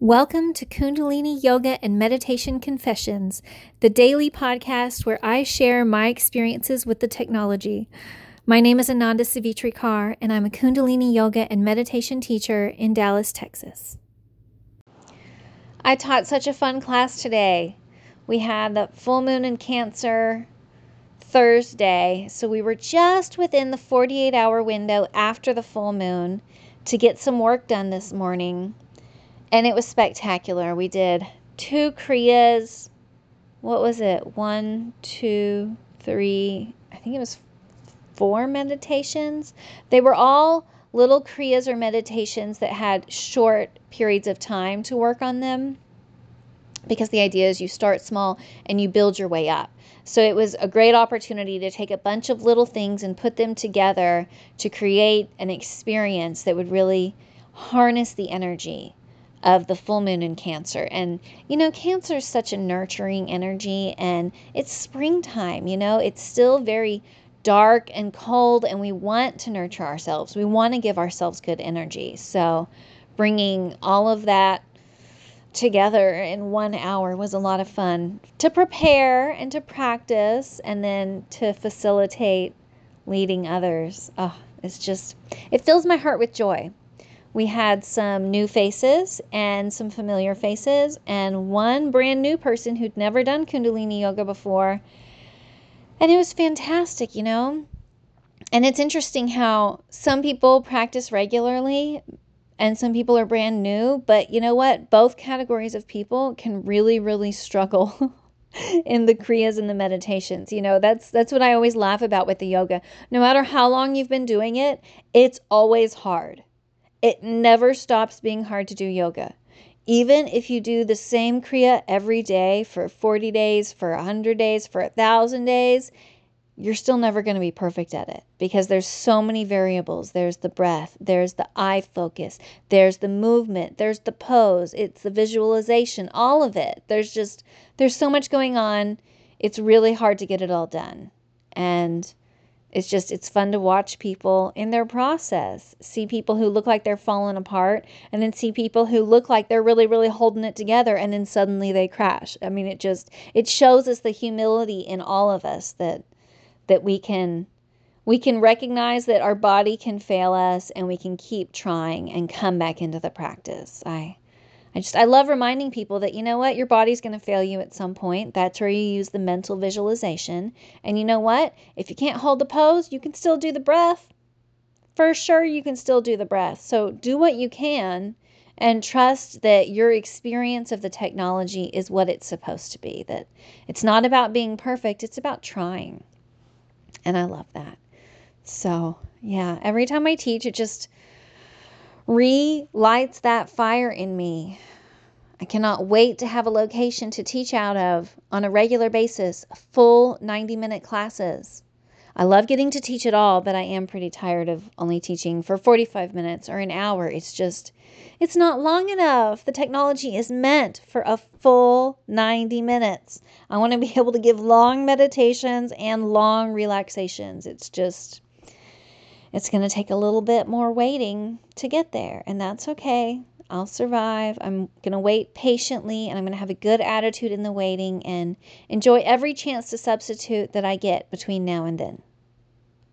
Welcome to Kundalini Yoga and Meditation Confessions, the daily podcast where I share my experiences with the technology. My name is Ananda Savitri Kaur, and I'm a Kundalini Yoga and Meditation teacher in Dallas, Texas. I taught such a fun class today. We had the full moon in Cancer Thursday, so we were just within the 48 hour window after the full moon to get some work done this morning and it was spectacular. We did two Kriyas. What was it? One, two, three. I think it was four meditations. They were all little Kriyas or meditations that had short periods of time to work on them because the idea is you start small and you build your way up. So it was a great opportunity to take a bunch of little things and put them together to create an experience that would really harness the energy of the full moon in Cancer. And, you know, Cancer is such a nurturing energy, and it's springtime, you know, it's still very dark and cold, and we want to nurture ourselves. We want to give ourselves good energy. So, bringing all of that together in one hour was a lot of fun to prepare and to practice, and then to facilitate leading others. Oh, it's just, it fills my heart with joy we had some new faces and some familiar faces, and one brand new person who'd never done Kundalini yoga before. And it was fantastic, you know? And it's interesting how some people practice regularly and some people are brand new, but you know what? Both categories of people can really, really struggle. in the kriyas and the meditations you know that's that's what i always laugh about with the yoga no matter how long you've been doing it it's always hard it never stops being hard to do yoga. Even if you do the same Kriya every day for 40 days, for 100 days, for 1,000 days, you're still never going to be perfect at it because there's so many variables. There's the breath, there's the eye focus, there's the movement, there's the pose, it's the visualization, all of it. There's just there's so much going on. It's really hard to get it all done. And it's just, it's fun to watch people in their process. See people who look like they're falling apart, and then see people who look like they're really, really holding it together, and then suddenly they crash. I mean, it just, it shows us the humility in all of us that, that we can, we can recognize that our body can fail us and we can keep trying and come back into the practice. I, I just I love reminding people that you know what your body's going to fail you at some point. That's where you use the mental visualization. And you know what? If you can't hold the pose, you can still do the breath. For sure you can still do the breath. So do what you can and trust that your experience of the technology is what it's supposed to be. That it's not about being perfect, it's about trying. And I love that. So, yeah, every time I teach it just relights that fire in me. I cannot wait to have a location to teach out of on a regular basis, full 90 minute classes. I love getting to teach it all, but I am pretty tired of only teaching for 45 minutes or an hour. It's just, it's not long enough. The technology is meant for a full 90 minutes. I want to be able to give long meditations and long relaxations. It's just, it's going to take a little bit more waiting to get there, and that's okay. I'll survive. I'm going to wait patiently and I'm going to have a good attitude in the waiting and enjoy every chance to substitute that I get between now and then.